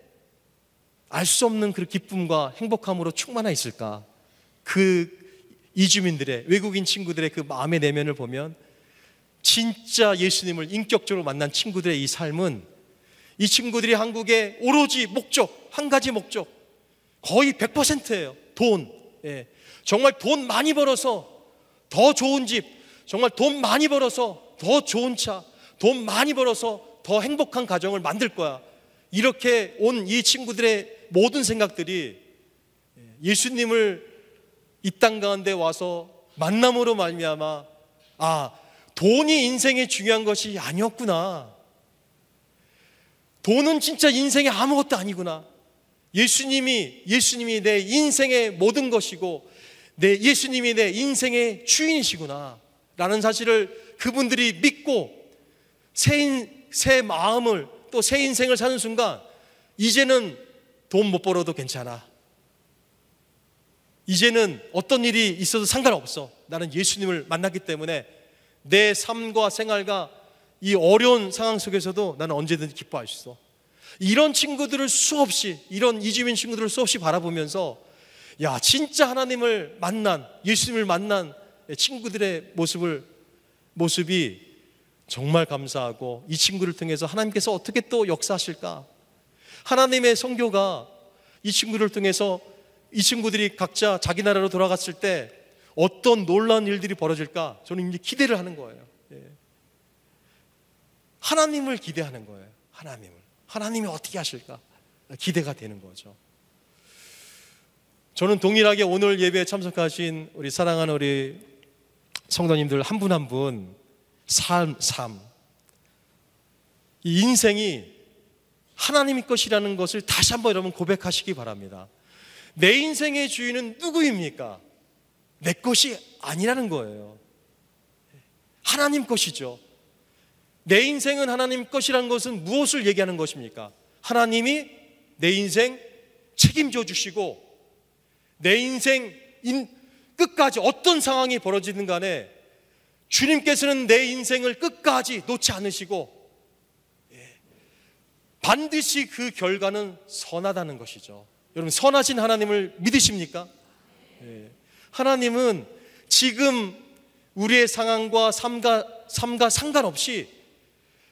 알 수 없는 그 기쁨과 행복함으로 충만해 있을까? 그 이주민들의 외국인 친구들의 그 마음의 내면을 보면 진짜 예수님을 인격적으로 만난 친구들의 이 삶은 이 친구들이 한국의 오로지 목적, 한 가지 목적, 거의 100%예요. 돈. 예. 정말 돈 많이 벌어서 더 좋은 집, 정말 돈 많이 벌어서 더 좋은 차, 돈 많이 벌어서 더 행복한 가정을 만들 거야. 이렇게 온 이 친구들의 모든 생각들이 예수님을 이 땅 가운데 와서 만남으로 말미암아 아 돈이 인생의 중요한 것이 아니었구나. 돈은 진짜 인생의 아무것도 아니구나. 예수님이 예수님이 내 인생의 모든 것이고 내 예수님이 내 인생의 주인이시구나. 라는 사실을 그분들이 믿고 새, 인, 새 마음을 또 새 인생을 사는 순간 이제는 돈 못 벌어도 괜찮아. 이제는 어떤 일이 있어도 상관없어. 나는 예수님을 만났기 때문에 내 삶과 생활과 이 어려운 상황 속에서도 나는 언제든지 기뻐할 수 있어. 이런 친구들을 수없이, 이런 이주민 친구들을 수없이 바라보면서 야, 진짜 하나님을 만난, 예수님을 만난 친구들의 모습을, 모습이 정말 감사하고 이 친구를 통해서 하나님께서 어떻게 또 역사하실까? 하나님의 성교가 이 친구를 통해서 이 친구들이 각자 자기 나라로 돌아갔을 때 어떤 놀라운 일들이 벌어질까? 저는 이제 기대를 하는 거예요. 예. 하나님을 기대하는 거예요. 하나님을. 하나님이 어떻게 하실까? 기대가 되는 거죠. 저는 동일하게 오늘 예배에 참석하신 우리 사랑하는 우리 성도님들 한 분 한분 삶, 삶. 이 인생이 하나님의 것이라는 것을 다시 한번 여러분 고백하시기 바랍니다. 내 인생의 주인은 누구입니까? 내 것이 아니라는 거예요. 하나님 것이죠. 내 인생은 하나님 것이라는 것은 무엇을 얘기하는 것입니까? 하나님이 내 인생 책임져 주시고 내 인생 끝까지 어떤 상황이 벌어지든 간에 주님께서는 내 인생을 끝까지 놓지 않으시고 예, 반드시 그 결과는 선하다는 것이죠. 여러분 선하신 하나님을 믿으십니까? 예, 하나님은 지금 우리의 상황과 삶과, 삶과 상관없이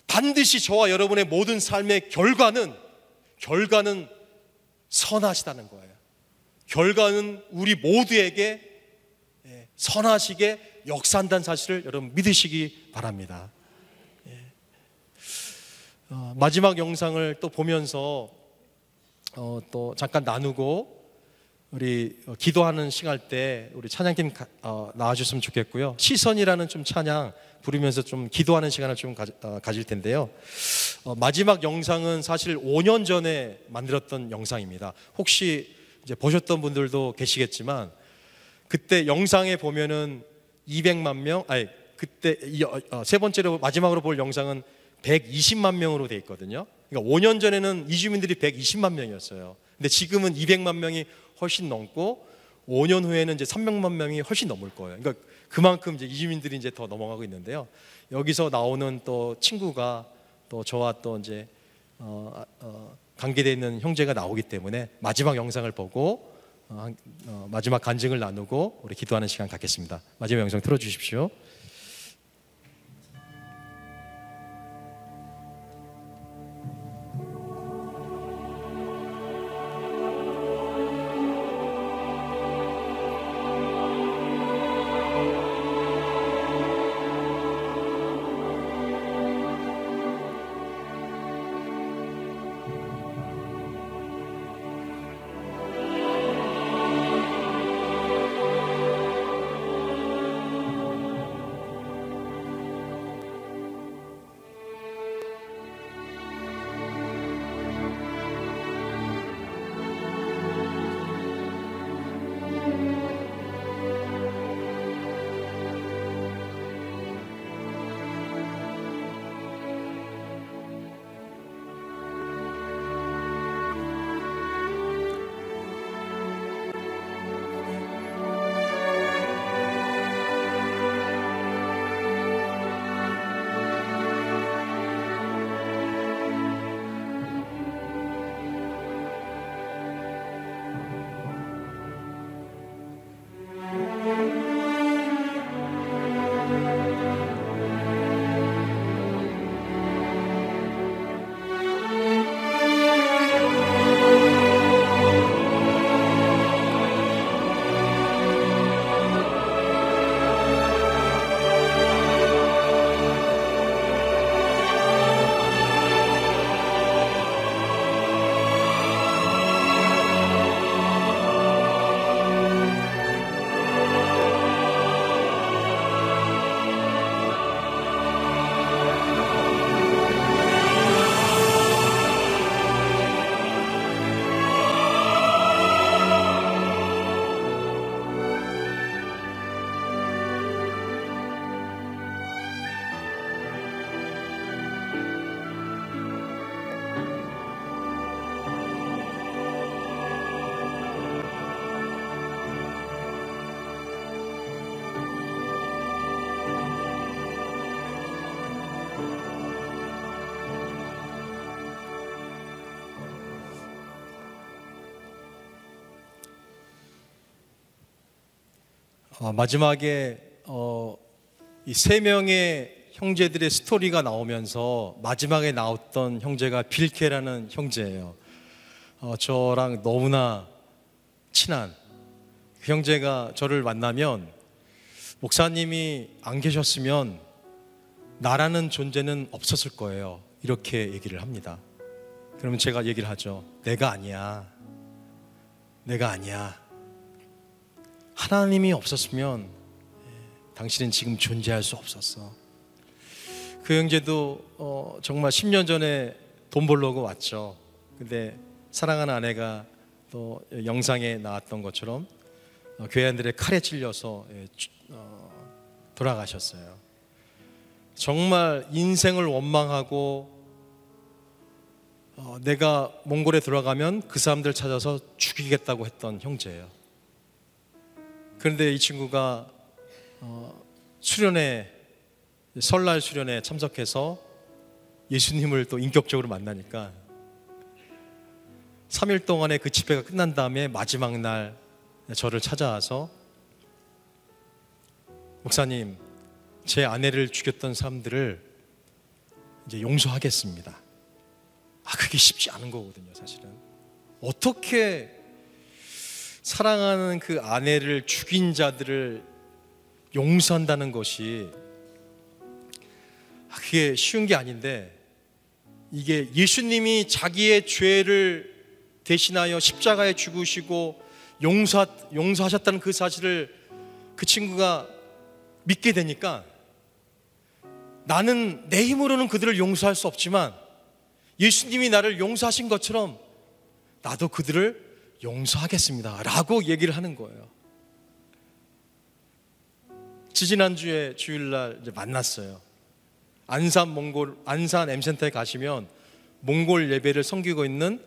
반드시 저와 여러분의 모든 삶의 결과는 결과는 선하시다는 거예요. 결과는 우리 모두에게 예, 선하시게 역사한다는 사실을 여러분 믿으시기 바랍니다. 예. 어, 마지막 영상을 또 보면서 어, 또 잠깐 나누고 우리 어, 기도하는 시간 때 우리 찬양팀 가, 어, 나와주셨으면 좋겠고요. 시선이라는 좀 찬양 부르면서 좀 기도하는 시간을 좀 가, 어, 질 텐데요. 어, 마지막 영상은 사실 5년 전에 만들었던 영상입니다. 혹시 이제 보셨던 분들도 계시겠지만 그때 영상에 보면은 200만 명, 아니 그때 어, 세 번째로 마지막으로 볼 영상은 120만 명으로 돼 있거든요. 그러니까 5년 전에는 이주민들이 120만 명이었어요. 근데 지금은 200만 명이 훨씬 넘고 5년 후에는 이제 300만 명이 훨씬 넘을 거예요. 그러니까 그만큼 이제 이주민들이 이제 더 넘어가고 있는데요. 여기서 나오는 또 친구가 또 저와 또 이제 어, 어, 관계되어 있는 형제가 나오기 때문에 마지막 영상을 보고 어, 어, 마지막 간증을 나누고 우리 기도하는 시간 갖겠습니다. 마지막 영상 틀어주십시오. 어, 마지막에 어, 이 세 명의 형제들의 스토리가 나오면서 마지막에 나왔던 형제가 빌케라는 형제예요. 어, 저랑 너무나 친한 그 형제가 저를 만나면 목사님이 안 계셨으면 나라는 존재는 없었을 거예요. 이렇게 얘기를 합니다. 그러면 제가 얘기를 하죠. 내가 아니야. 내가 아니야. 하나님이 없었으면 예, 당신은 지금 존재할 수 없었어. 그 형제도 어, 정말 10년 전에 돈 벌려고 왔죠. 근데 사랑하는 아내가 또 영상에 나왔던 것처럼 어, 교회인들의 칼에 찔려서 예, 주- 어, 돌아가셨어요. 정말 인생을 원망하고 어, 내가 몽골에 들어가면 그 사람들 찾아서 죽이겠다고 했던 형제예요. 그런데 이 친구가 어, 수련회 설날 수련회 참석해서 예수님을 또 인격적으로 만나니까 3일 동안의 그 집회가 끝난 다음에 마지막 날 저를 찾아와서 목사님 제 아내를 죽였던 사람들을 이제 용서하겠습니다. 아 그게 쉽지 않은 거거든요, 사실은. 어떻게 사랑하는 그 아내를 죽인 자들을 용서한다는 것이 아, 그게 쉬운 게 아닌데 이게 예수님이 자기의 죄를 대신하여 십자가에 죽으시고 용서, 용서하셨다는 그 사실을 그 친구가 믿게 되니까 나는 내 힘으로는 그들을 용서할 수 없지만 예수님이 나를 용서하신 것처럼 나도 그들을 용서하겠습니다. 라고 얘기를 하는 거예요. 지지난주에 주일날 이제 만났어요. 안산 몽골, 안산 M센터에 가시면 몽골 예배를 섬기고 있는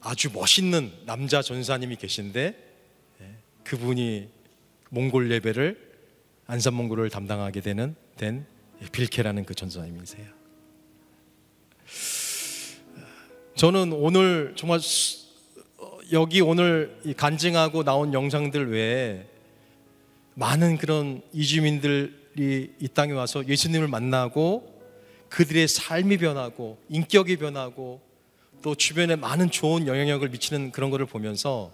아주 멋있는 남자 전사님이 계신데 예, 그분이 몽골 예배를 안산 몽골을 담당하게 되는 된 빌케라는 그 전사님이세요. 저는 오늘 정말 여기 오늘 이 간증하고 나온 영상들 외에 많은 그런 이주민들이 이 땅에 와서 예수님을 만나고 그들의 삶이 변하고 인격이 변하고 또 주변에 많은 좋은 영향력을 미치는 그런 것을 보면서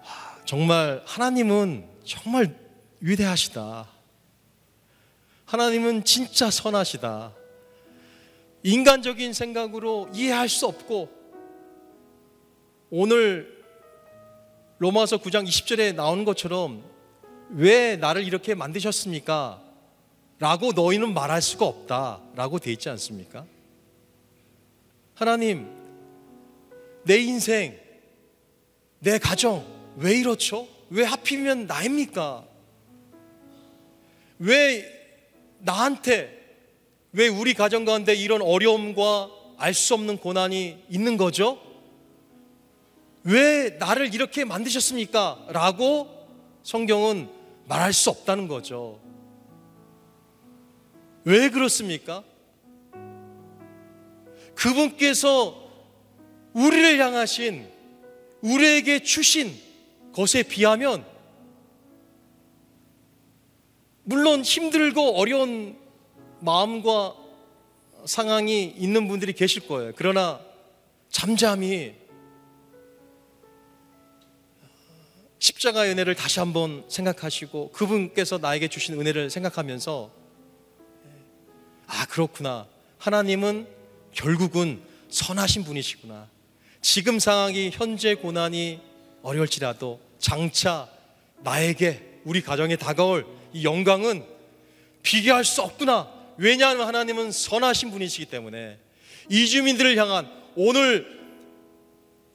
하, 정말 하나님은 정말 위대하시다. 하나님은 진짜 선하시다. 인간적인 생각으로 이해할 수 없고 오늘 로마서 9장 20절에 나오는 것처럼 왜 나를 이렇게 만드셨습니까? 라고 너희는 말할 수가 없다. 라고 돼 있지 않습니까? 하나님, 내 인생, 내 가정, 왜 이렇죠? 왜 하필이면 나입니까? 왜 나한테, 왜 우리 가정 가운데 이런 어려움과 알 수 없는 고난이 있는 거죠? 왜 나를 이렇게 만드셨습니까? 라고 성경은 말할 수 없다는 거죠. 왜 그렇습니까? 그분께서 우리를 향하신 우리에게 주신 것에 비하면 물론 힘들고 어려운 마음과 상황이 있는 분들이 계실 거예요. 그러나 잠잠히 십자가의 은혜를 다시 한번 생각하시고 그분께서 나에게 주신 은혜를 생각하면서 아, 그렇구나. 하나님은 결국은 선하신 분이시구나. 지금 상황이 현재 고난이 어려울지라도 장차 나에게 우리 가정에 다가올 이 영광은 비교할 수 없구나. 왜냐하면 하나님은 선하신 분이시기 때문에 이주민들을 향한 오늘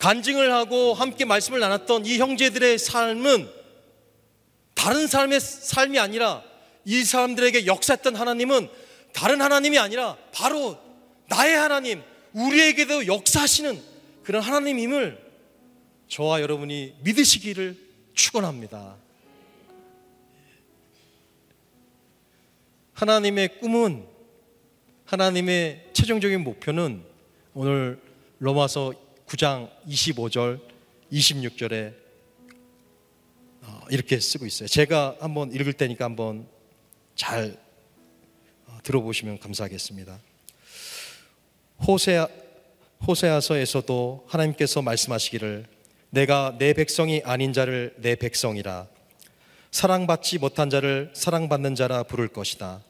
간증을 하고 함께 말씀을 나눴던 이 형제들의 삶은 다른 사람의 삶이 아니라 이 사람들에게 역사했던 하나님은 다른 하나님이 아니라 바로 나의 하나님, 우리에게도 역사하시는 그런 하나님임을 저와 여러분이 믿으시기를 축원합니다. 하나님의 꿈은 하나님의 최종적인 목표는 오늘 로마서 9장 25절, 26절에 어, 이렇게 쓰고 있어요. 제가 한번 읽을 테니까 한번 잘 어, 들어보시면 감사하겠습니다. 호세아 호세아서에서도 하나님께서 말씀하시기를 내가 내 백성이 아닌 자를 내 백성이라 사랑받지 못한 자를 사랑받는 자라 부를 것이다.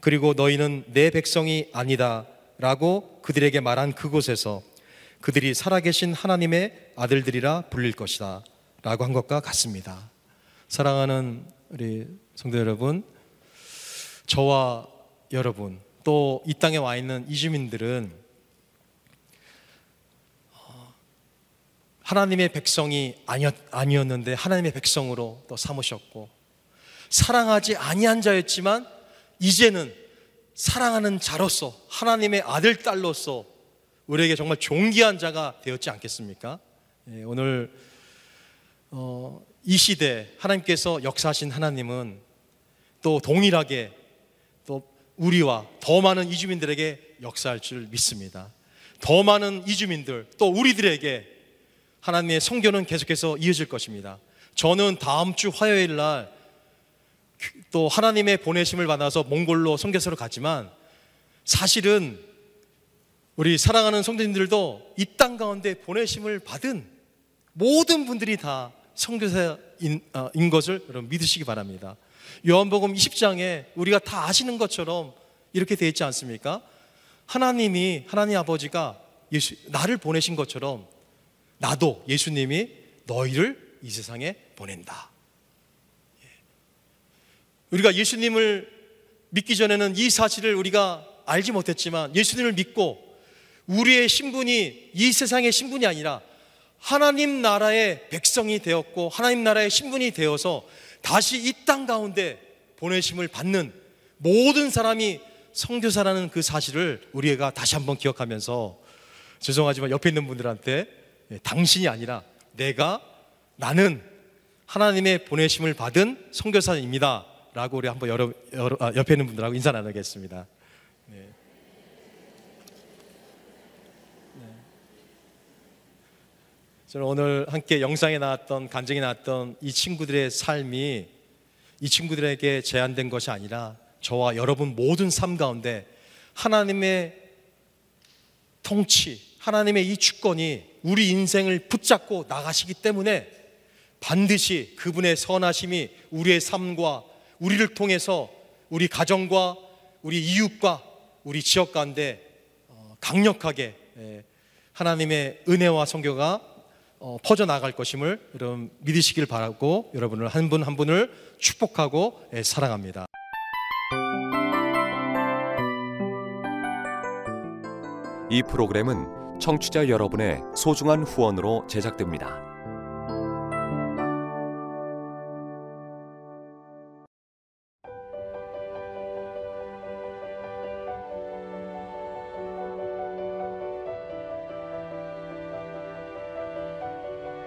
그리고 너희는 내 백성이 아니다라고 그들에게 말한 그곳에서 그들이 살아계신 하나님의 아들들이라 불릴 것이다. 라고 한 것과 같습니다. 사랑하는 우리 성도 여러분, 저와 여러분, 또 이 땅에 와 있는 이주민들은 하나님의 백성이 아니었, 아니었는데 하나님의 백성으로 또 삼으셨고 사랑하지 아니한 자였지만 이제는 사랑하는 자로서 하나님의 아들 딸로서 우리에게 정말 존귀한 자가 되었지 않겠습니까? 예, 오늘 어, 이 시대 하나님께서 역사하신 하나님은 또 동일하게 또 우리와 더 많은 이주민들에게 역사할 줄 믿습니다. 더 많은 이주민들 또 우리들에게 하나님의 성교는 계속해서 이어질 것입니다. 저는 다음 주 화요일 날 또 하나님의 보내심을 받아서 몽골로 선교사로 갔지만 사실은 우리 사랑하는 성도님들도 이 땅 가운데 보내심을 받은 모든 분들이 다 선교사인 어, 것을 여러분 믿으시기 바랍니다. 요한복음 20장에 우리가 다 아시는 것처럼 이렇게 되어 있지 않습니까? 하나님이 하나님 아버지가 예수 나를 보내신 것처럼 나도 예수님이 너희를 이 세상에 보낸다. 예. 우리가 예수님을 믿기 전에는 이 사실을 우리가 알지 못했지만 예수님을 믿고 우리의 신분이 이 세상의 신분이 아니라 하나님 나라의 백성이 되었고 하나님 나라의 신분이 되어서 다시 이 땅 가운데 보내심을 받는 모든 사람이 성교사라는 그 사실을 우리가 다시 한번 기억하면서 죄송하지만 옆에 있는 분들한테 예, 당신이 아니라 내가 나는 하나님의 보내심을 받은 선교사입니다. 라고 우리 한번 여러, 여러 아, 옆에 있는 분들하고 인사 나누겠습니다. 네. 네. 저는 오늘 함께 영상에 나왔던 간증에 나왔던 이 친구들의 삶이 이 친구들에게 제한된 것이 아니라 저와 여러분 모든 삶 가운데 하나님의 통치, 하나님의 이 주권이 우리 인생을 붙잡고 나가시기 때문에 반드시 그분의 선하심이 우리의 삶과 우리를 통해서 우리 가정과 우리 이웃과 우리 지역 가운데 어, 강력하게 예, 하나님의 은혜와 성교가 어, 퍼져 나갈 것임을 여러분 믿으시길 바라고 여러분을 한 분한 한 분을 축복하고 예, 사랑합니다. 이 프로그램은 청취자 여러분의 소중한 후원으로 제작됩니다.